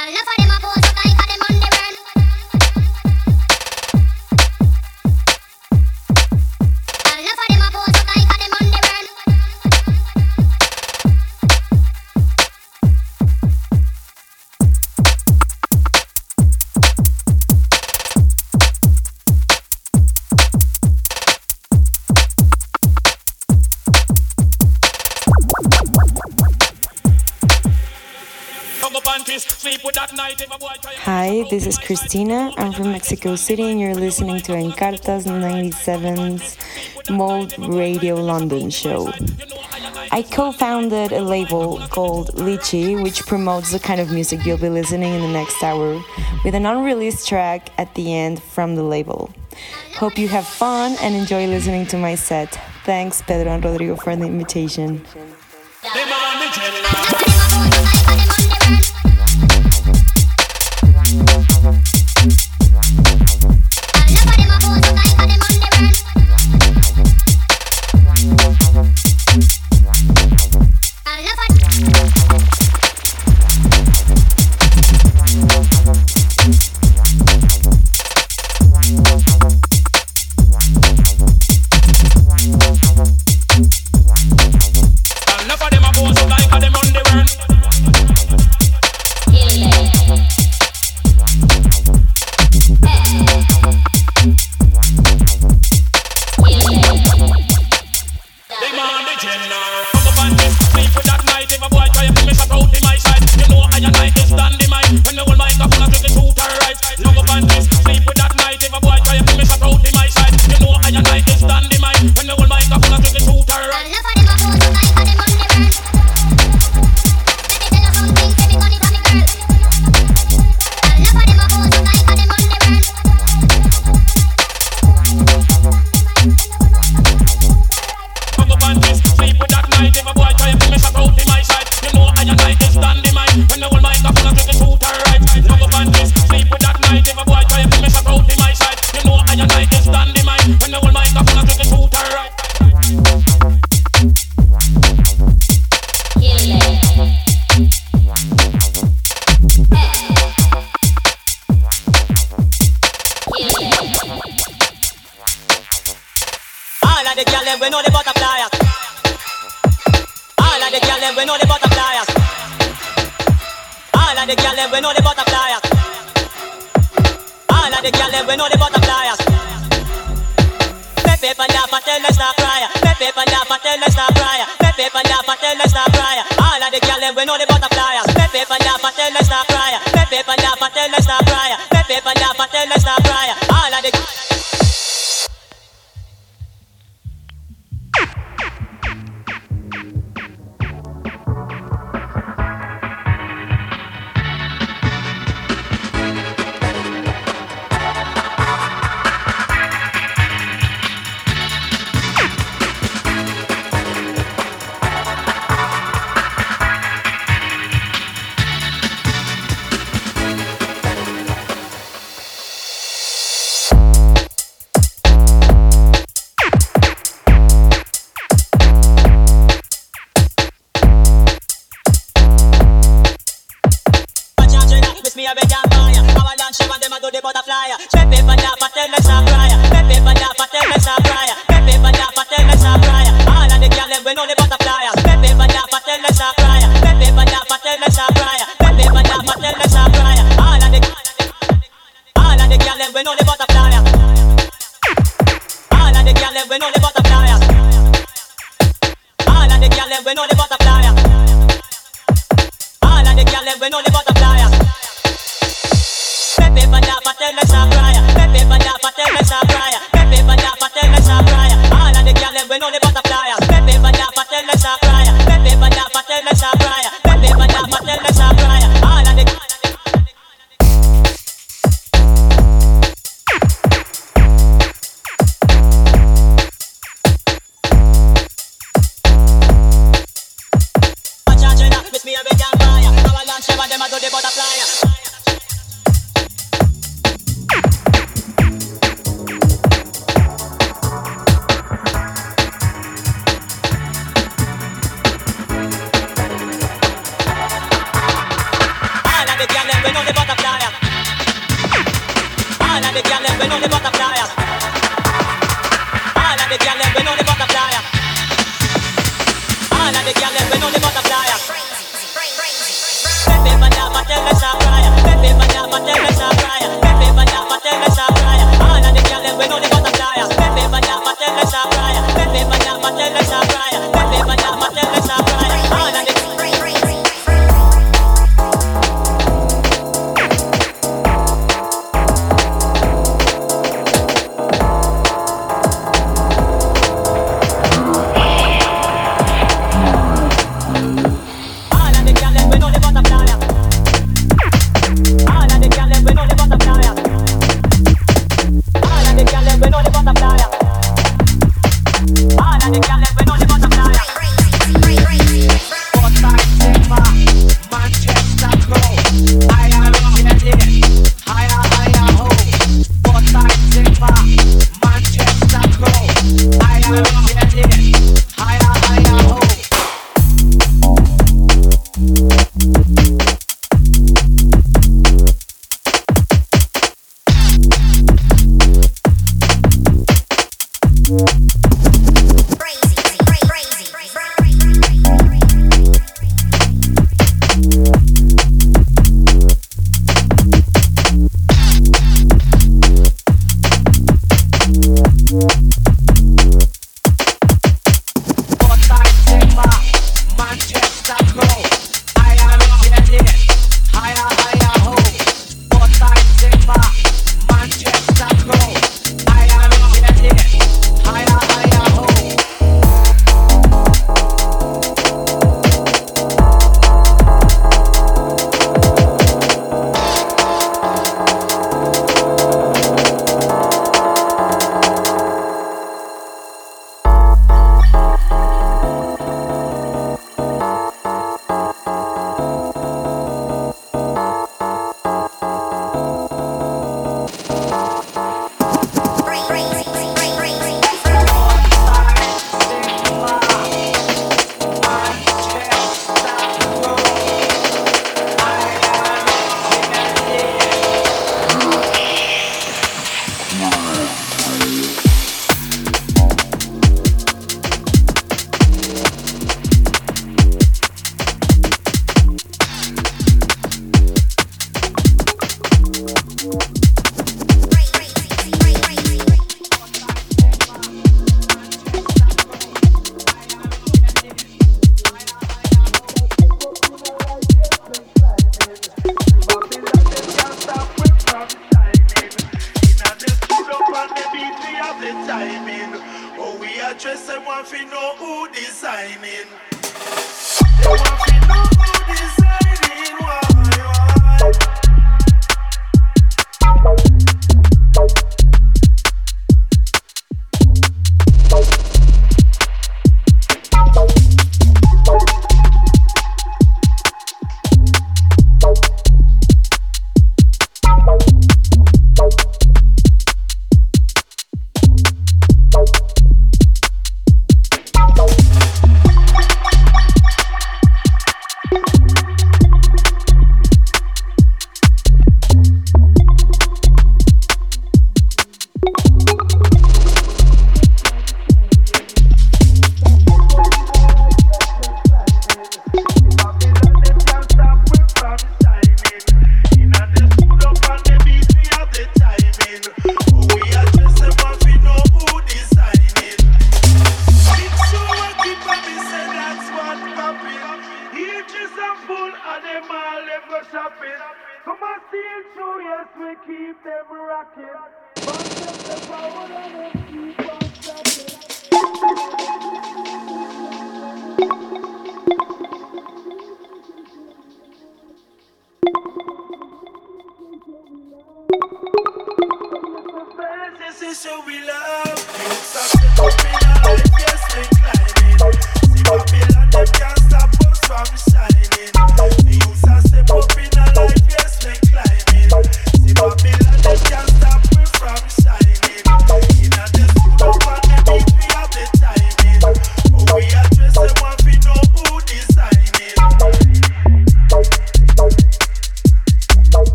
Hi, this is Christina. I'm from Mexico City, and you're listening to Encarta's 97's Mode Radio London show. I co founded a label called Lychee, which promotes the kind of music you'll be listening in the next hour, with an unreleased track at the end from the label. Hope you have fun and enjoy listening to my set. Thanks, Pedro and Rodrigo, for the invitation.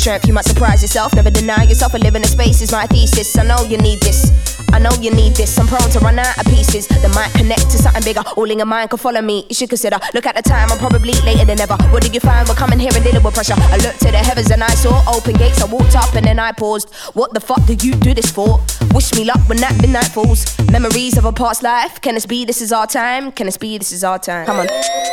Strength, you might surprise yourself. Never deny yourself a living in space is my thesis. I know you need this. I know you need this. I'm prone to run out of pieces that might connect to something bigger. All in your mind can follow me. You should consider. Look at the time, I'm probably later than ever. What did you find? We're coming here and dealing with pressure. I looked to the heavens and I saw open gates. I walked up and then I paused. What the fuck do you do this for? Wish me luck when that midnight falls. Memories of a past life. Can this be? This is our time. Can this be? This is our time. Come on.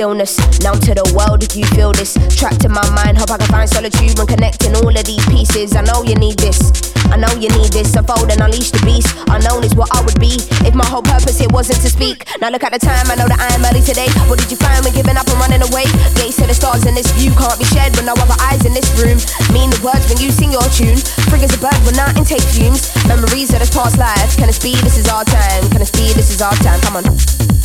Stillness. Now to the world if you feel this. Trapped in my mind, hope I can find solitude when connecting all of these pieces. I know you need this. I know you need this. Unfold and unleash the beast. Unknown is what I would be if my whole purpose here wasn't to speak. Now look at the time, I know that I am early today. What did you find when giving up and running away? Gates to the stars in this view can't be shared with no other eyes in this room. Mean the words when you sing your tune. Free as a bird when I intake fumes. Memories of this past life. Can it be? This is our time. Can it be? This is our time. Come on.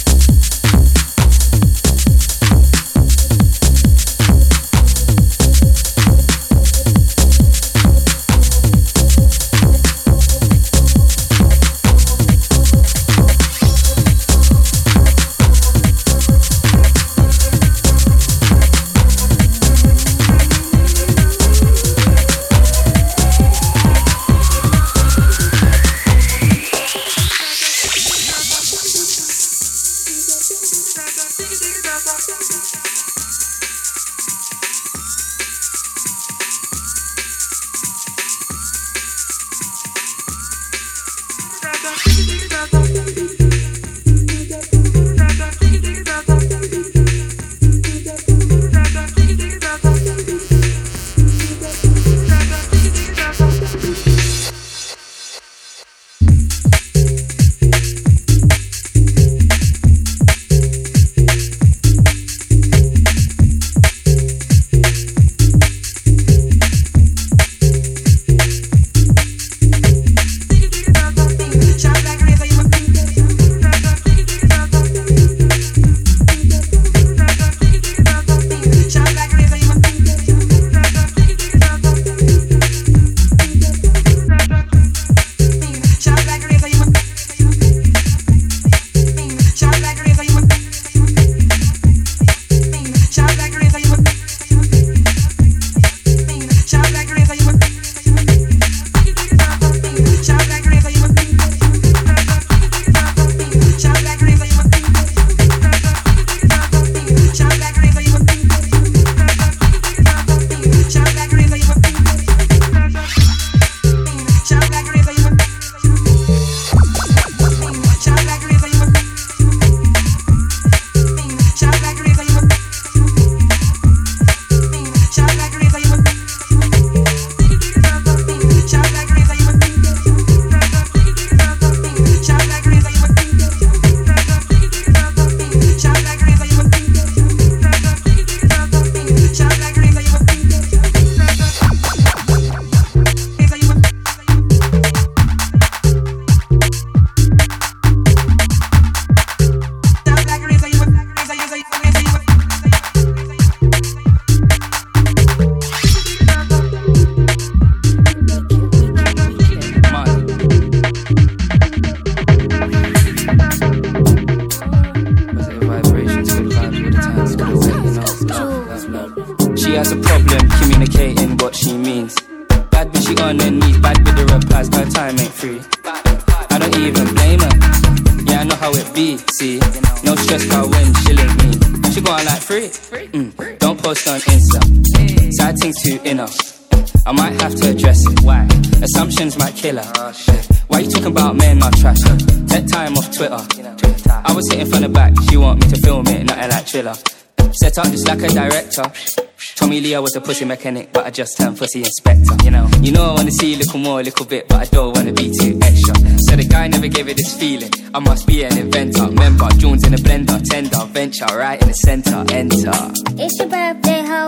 Was a pussy mechanic, but I just turned pussy inspector. You know, you know I wanna see a little more, a little bit, but I don't wanna be too extra. So the guy never gave it this feeling. I must be an inventor. Member, Jones in a blender, tender, venture, right in the center, enter. It's your birthday, ho.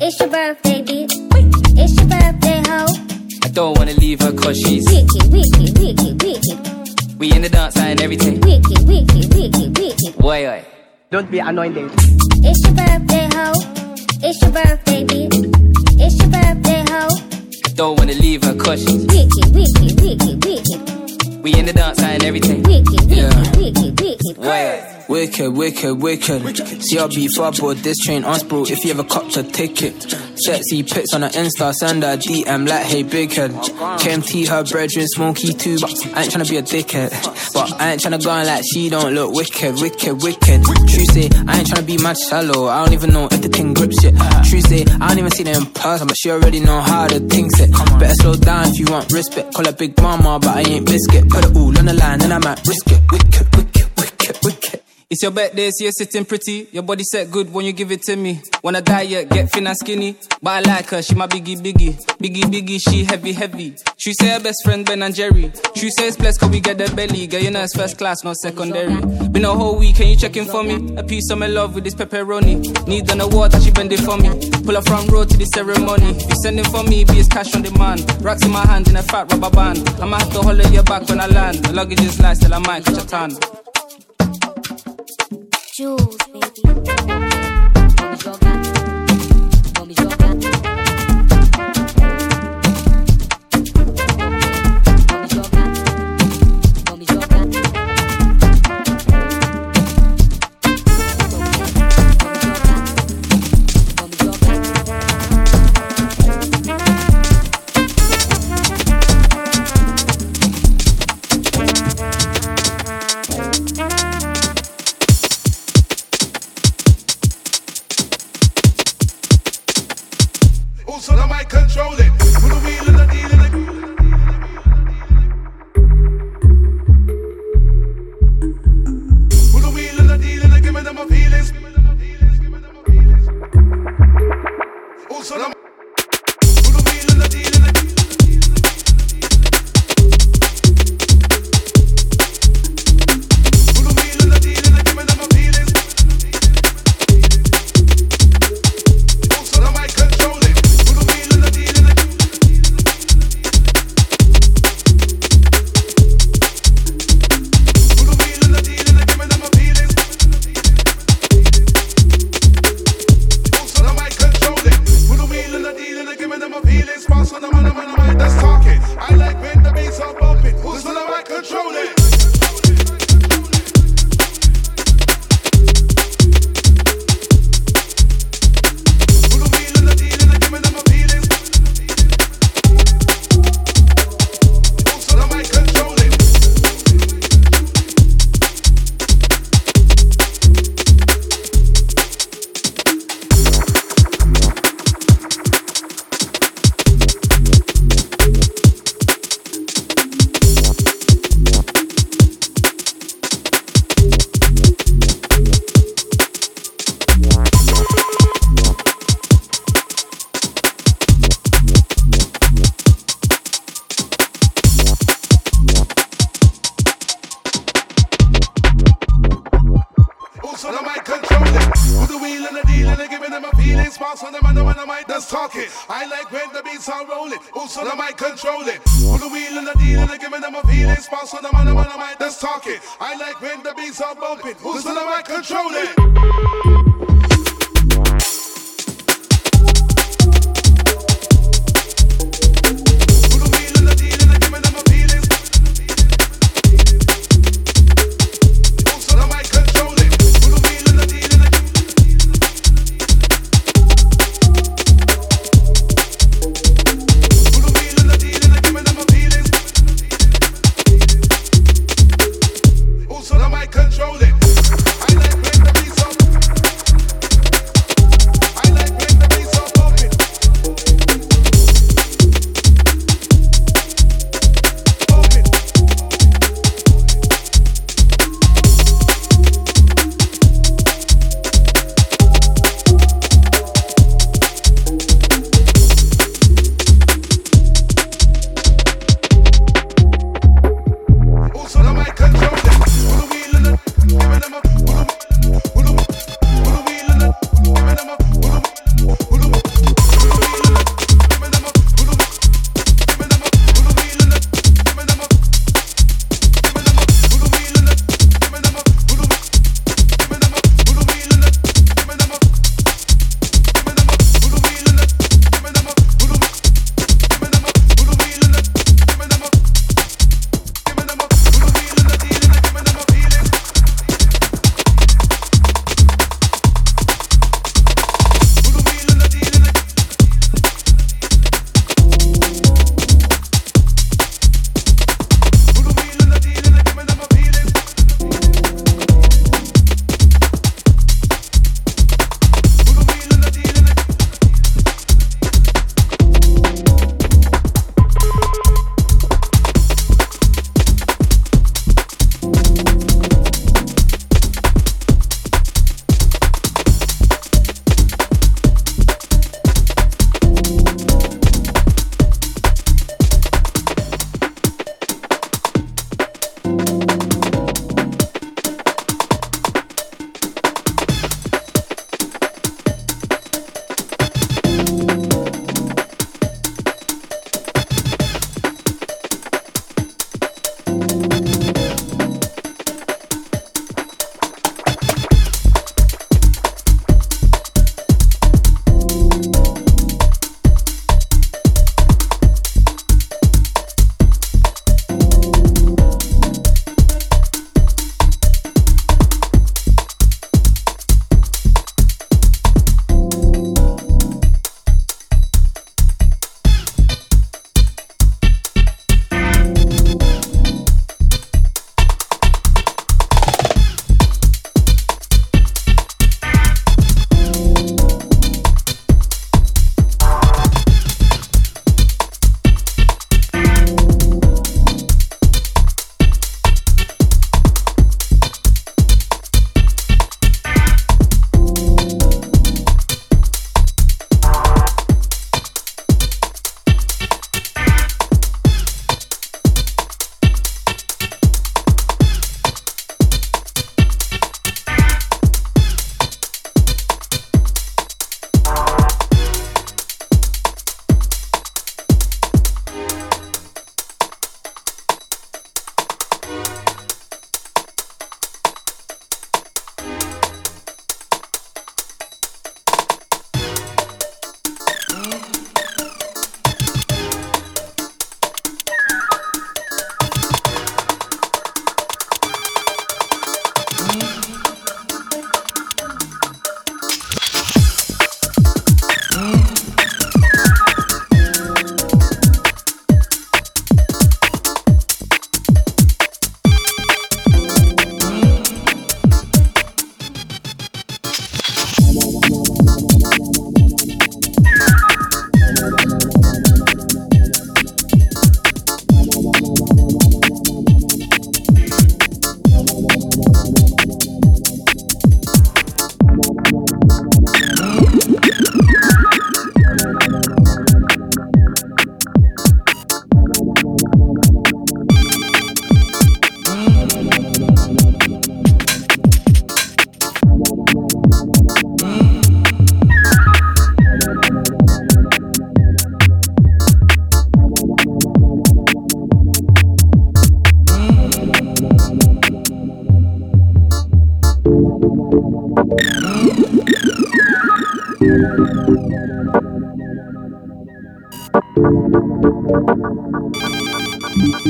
It's your birthday, bitch. It's your birthday, ho. I don't wanna leave her cause she's wicked, wicked, wicked, wicked. We in the dance and everything. Wicked, wicked, wicked, wicked. Wait, wait. Don't be anointed. It's your birthday, Wicked, wicked. CRB for board this train us, bro. If you ever cop a ticket, sexy pics on her Insta, send her DM like, hey, big head. KMT, her brethren, smoky too, but I ain't tryna be a dickhead. But I ain't tryna go on like she don't look wicked, wicked, wicked. True say, I ain't tryna be mad shallow. I don't even know if the thing grips yet. True say, I don't even see them in person, but she already know how the thing set. Better slow down if you want respect. Call her big mama, but I ain't biscuit. Put it all on the line, and I might risk it. Wicked, wicked. It's your birthday, so you're sitting pretty. Your body set good when you give it to me. Wanna diet, get thin and skinny. But I like her, she my biggie biggie. Biggie biggie, she heavy heavy. She say her best friend Ben and Jerry. She says blessed cause we get the belly. Girl, you know it's first class, not secondary. Been a whole week, can you check in for me? A piece of my love with this pepperoni. Need an award, she bend it for me. Pull her front row to the ceremony. You sending for me, be it's cash on demand. Rocks in my hand in a fat rubber band. I'ma have to hold your back when I land. The luggage is light, till I might catch a tan. Jules, baby.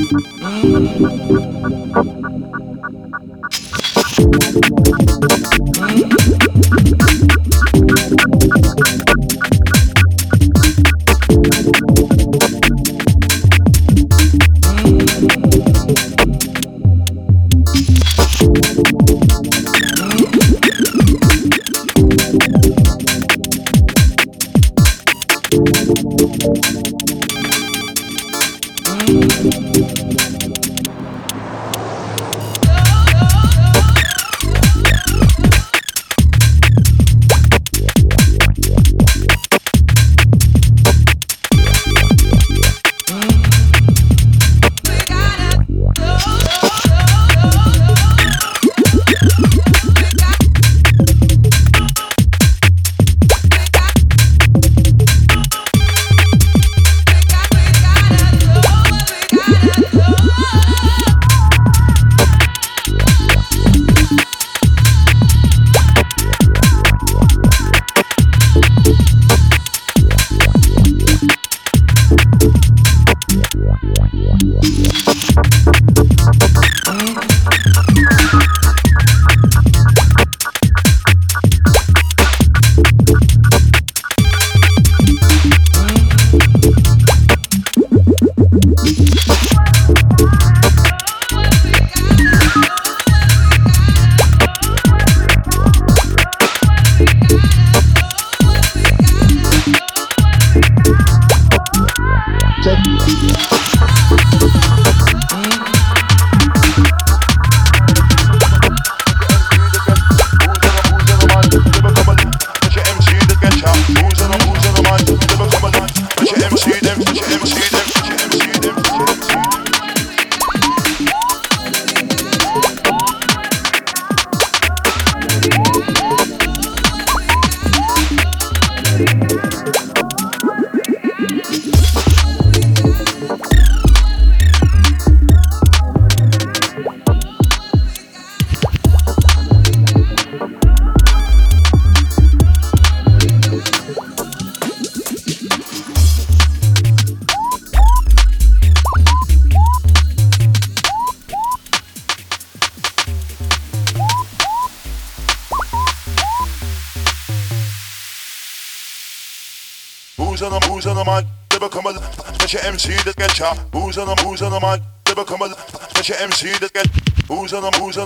Thank you.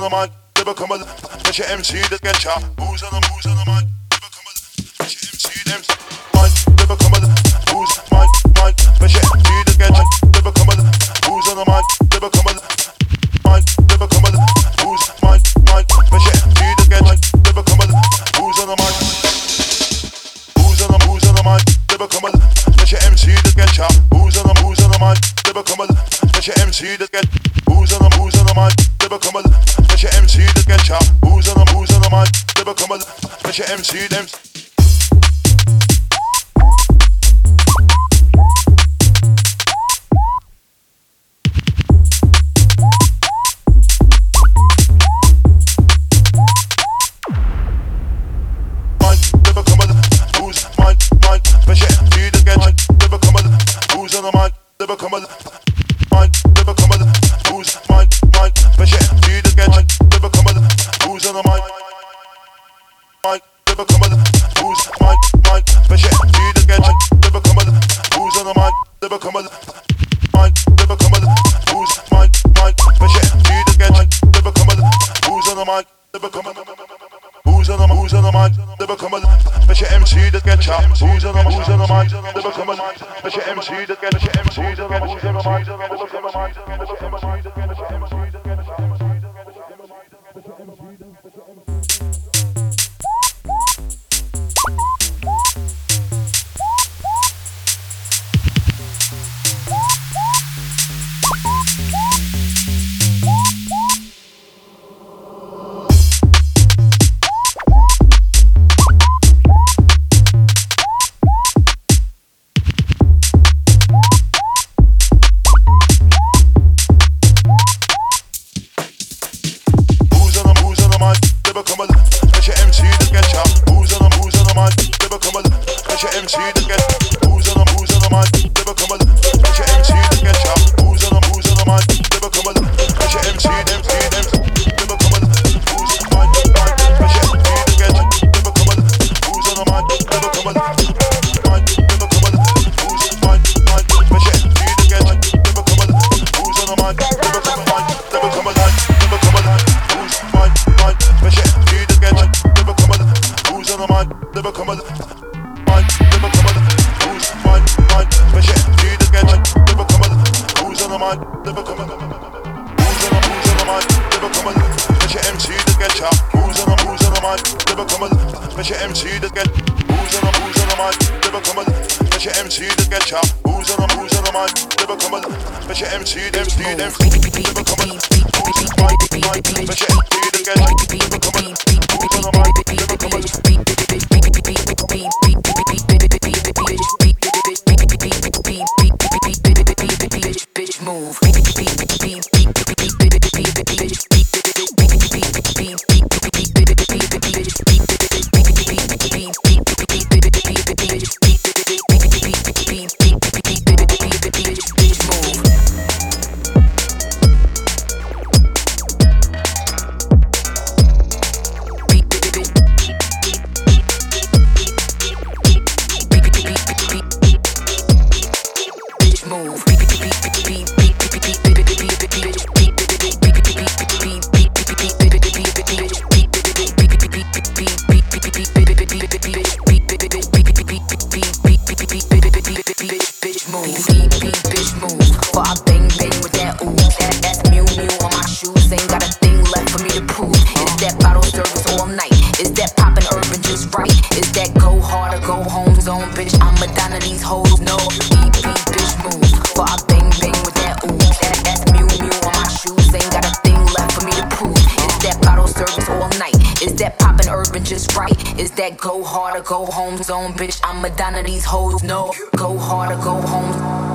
zaman Never come alive. hard or go home.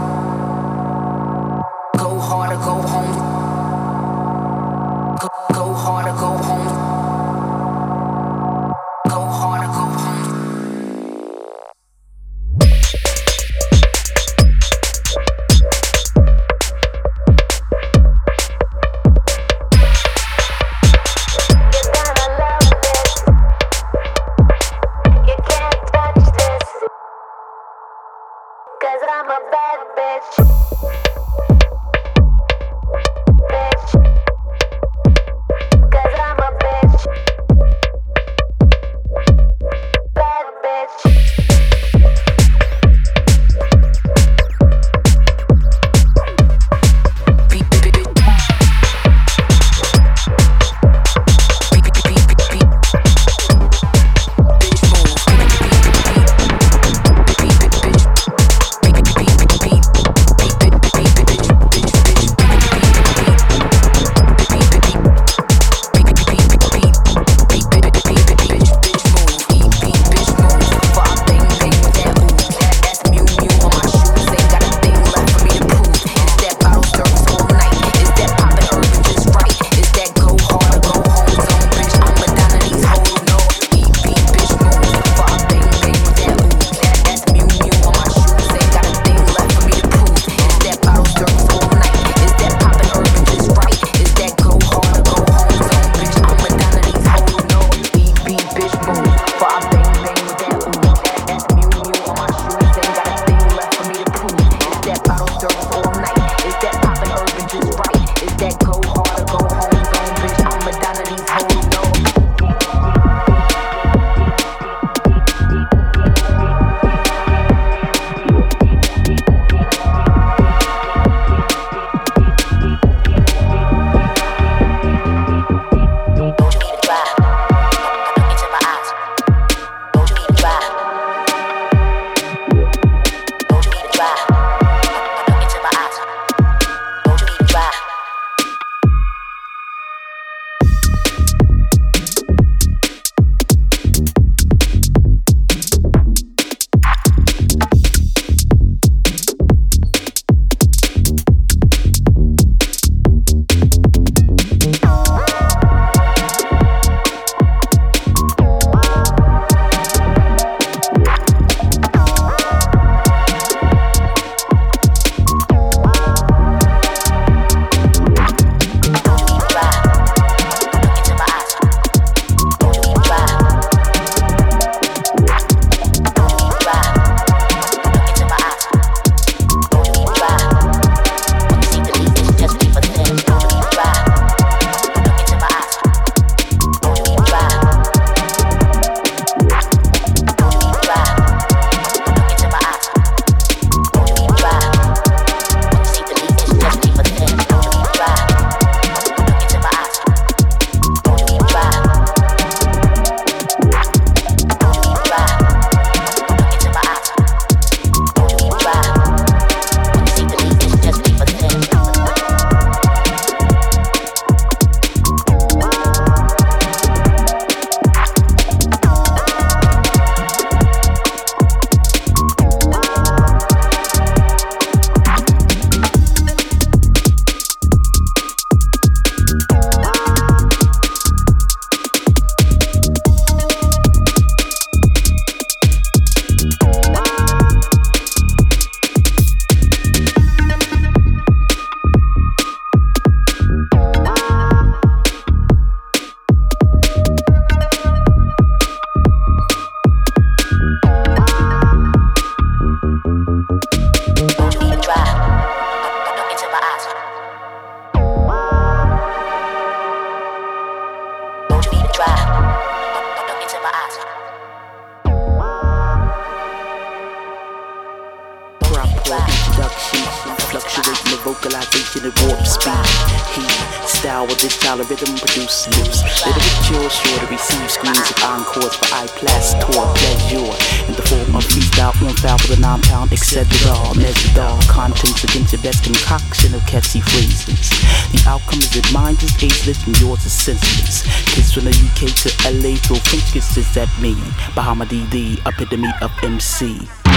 Me. Bahamadia, epitome of MC.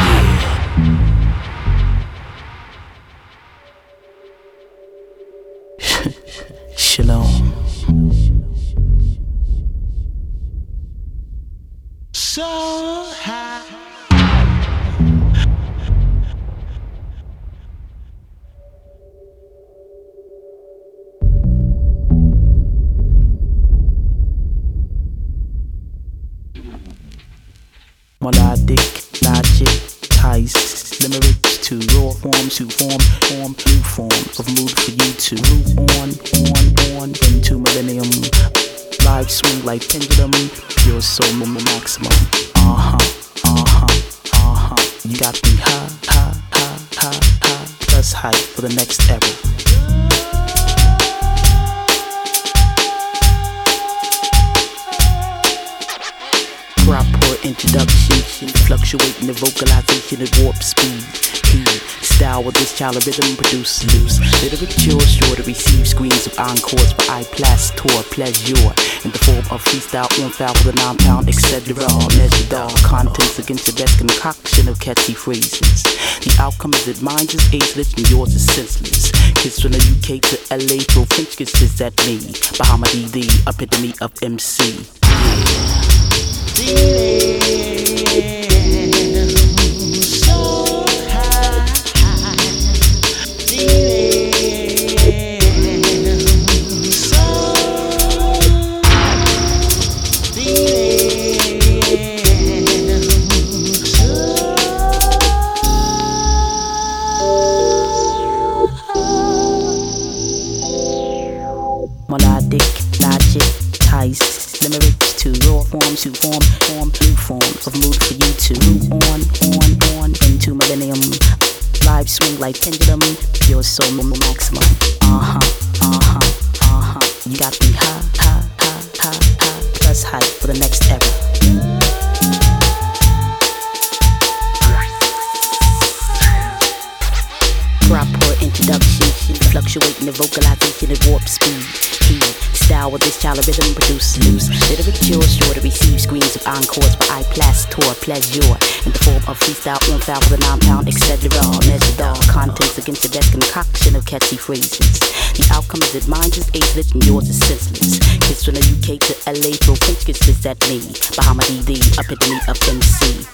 Like pendulum, pure soul maximum. Uh huh, uh huh, uh huh. You got me high, high, high, high, high, plus hype for the next era. introduction, fluctuating the vocalization at warp speed. He style with this child of rhythm produce loose. Literature sure to receive screens of encores for iPlass tour pleasure in the form of freestyle on foul with a nine pound etc. Measured all contents against the best concoction of catchy phrases. The outcome is that mine is ageless and yours is senseless. Kids from the UK to LA throw French kisses at me. Bahamadia, epitome of MC. Melodic, forms to form, form new forms of mood for you to move on, on, on into millennium. Live swing like pendulum, pure soul maximum. Uh huh, uh huh, uh huh. You got me high, high, high, high, high, plus hype for the next era. The vocalization at warp speed. Style with this child of rhythm produce loose. Literature sure to receive screens of encores for iPlass tour pleasure in the form of freestyle on foul with a nine pound etc. Measured all contents against the best concoction of catchy phrases. The outcome is that mine is ageless and yours is senseless. Kids from the UK to LA throw kisses at me. Bahamadia, epitome of MC.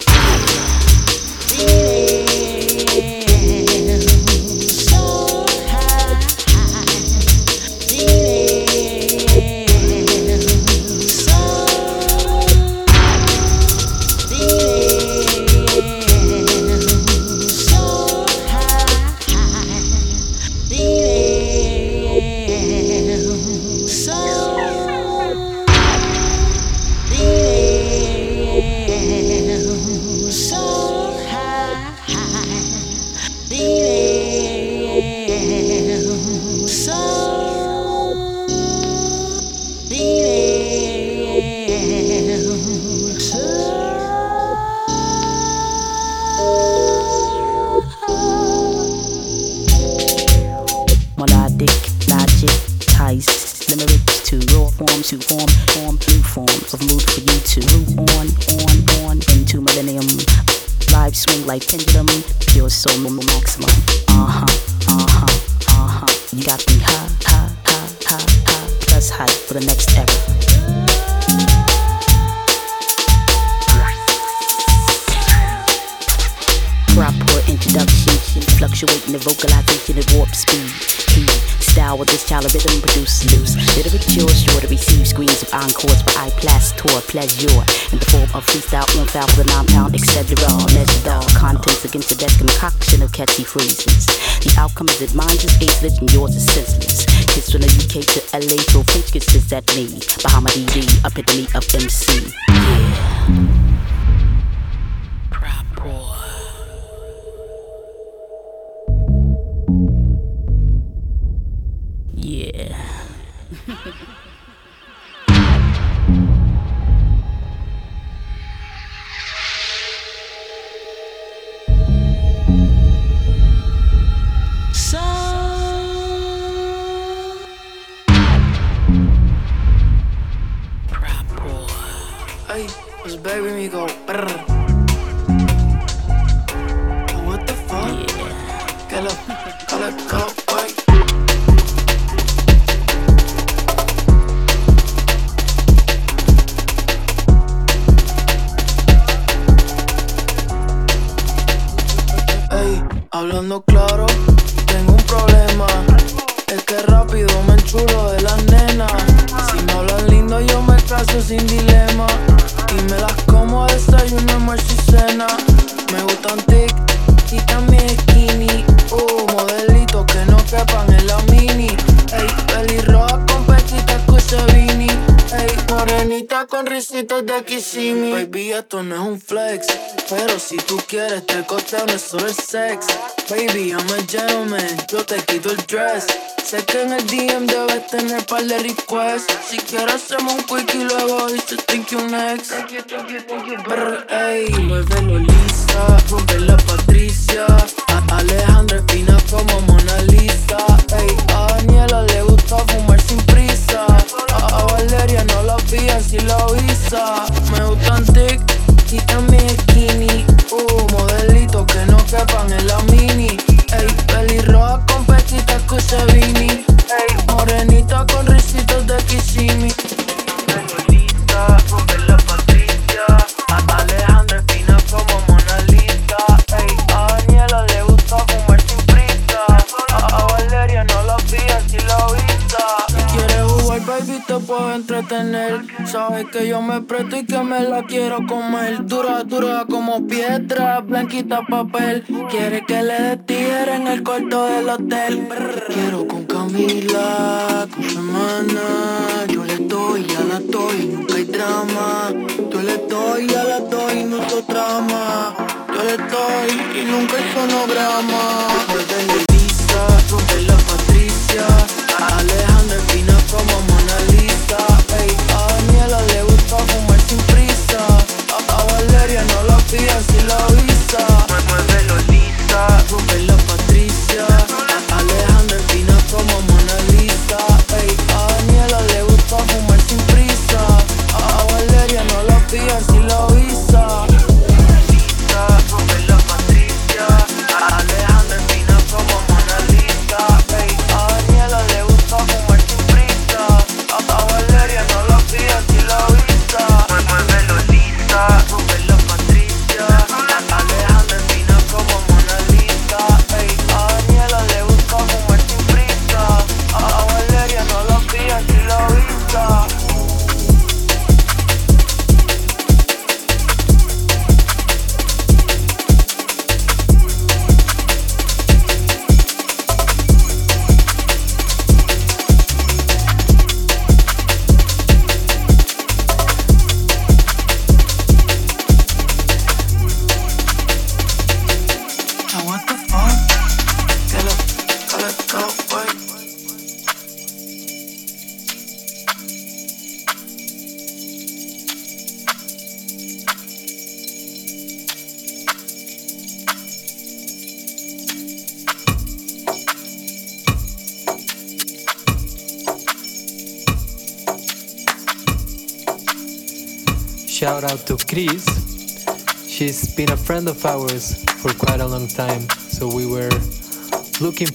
Of que yo me presto y que me la quiero comer. Dura, dura como piedra, blanquita papel. Quiere que le destierre en el cuarto del hotel. Quiero con Camila, con semana. Yo le doy, a la doy, nunca hay drama. Yo le doy, a la doy, no se trama. Yo le doy y nunca hay sonograma. Desde de la Patricia, Alejandra Espina como si así lo hice.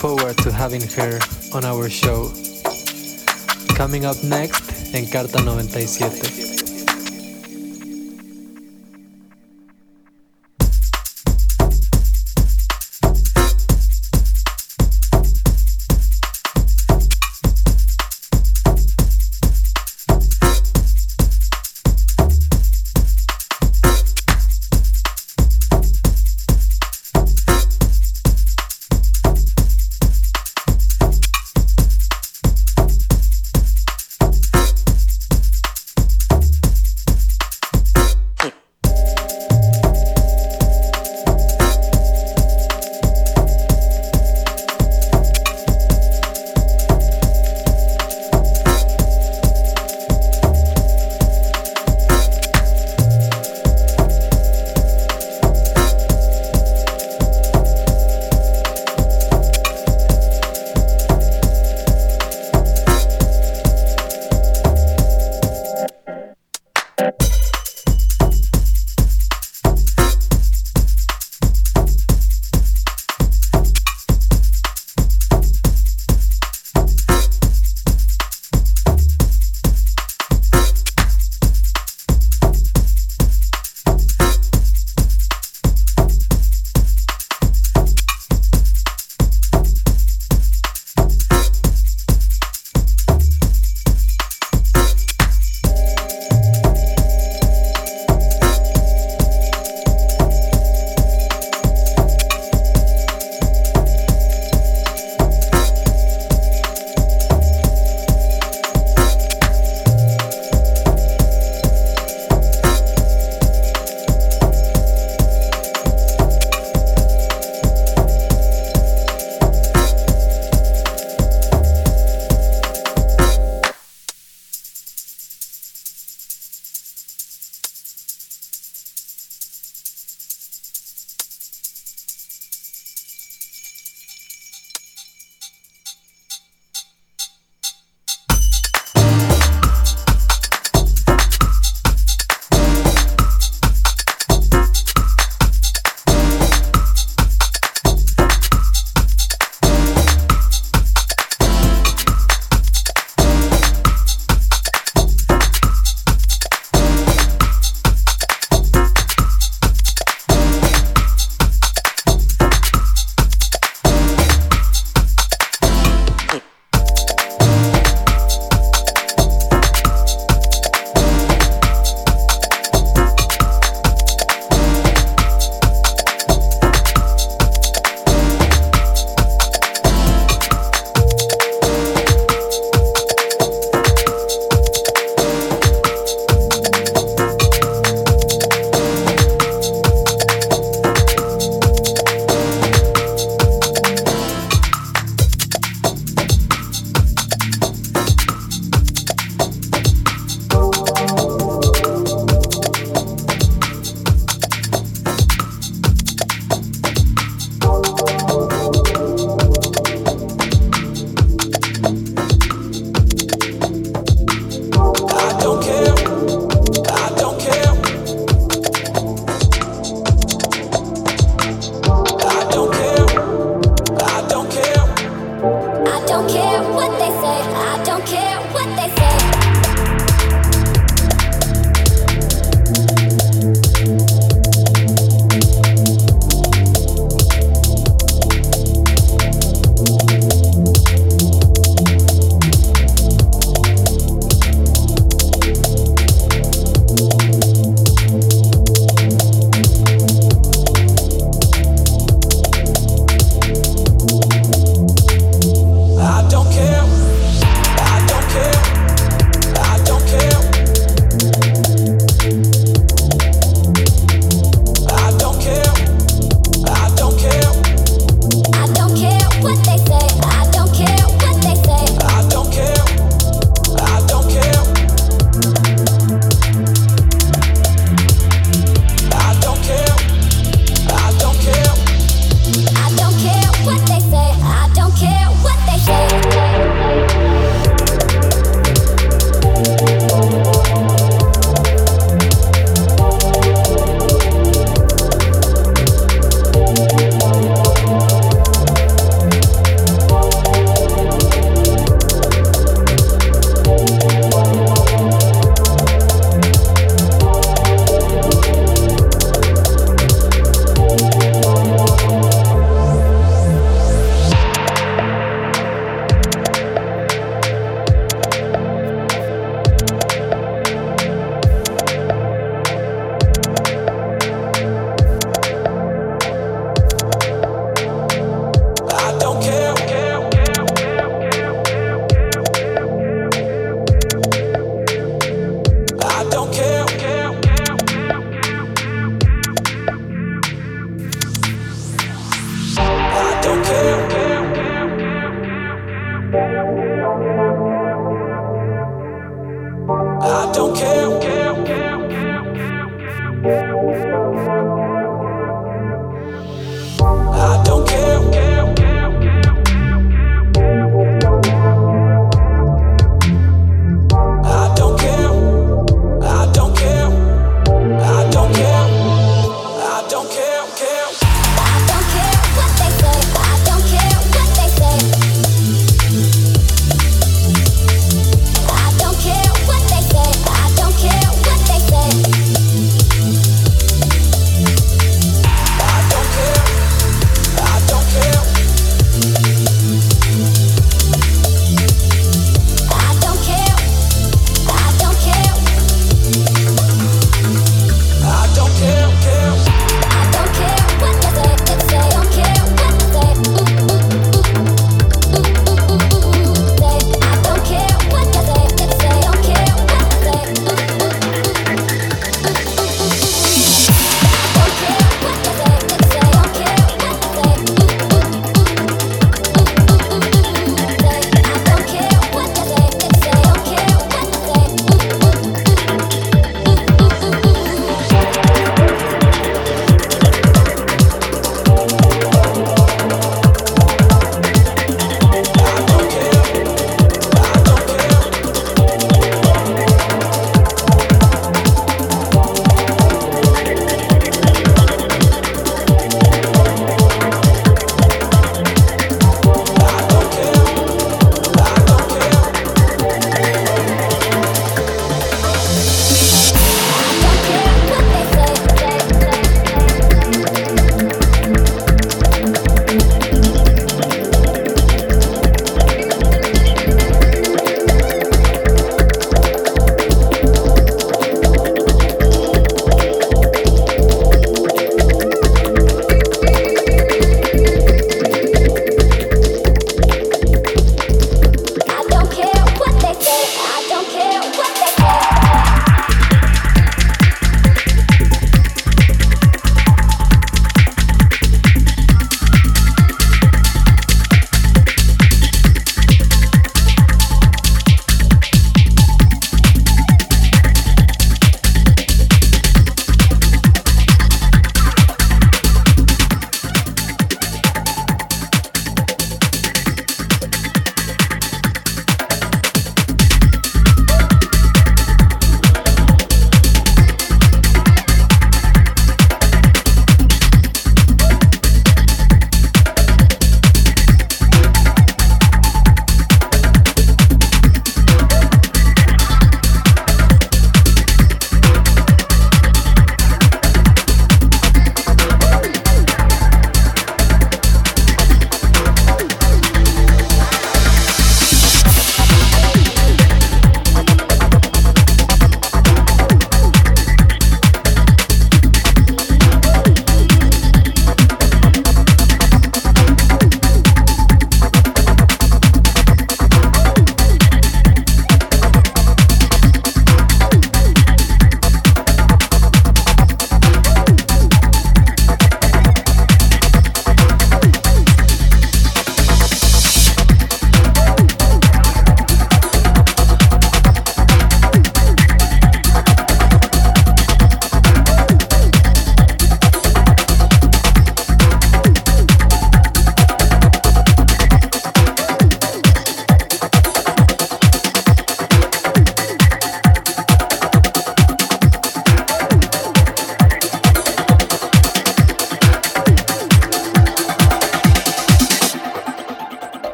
forward to having her on our show. Coming up next, Encarta 97.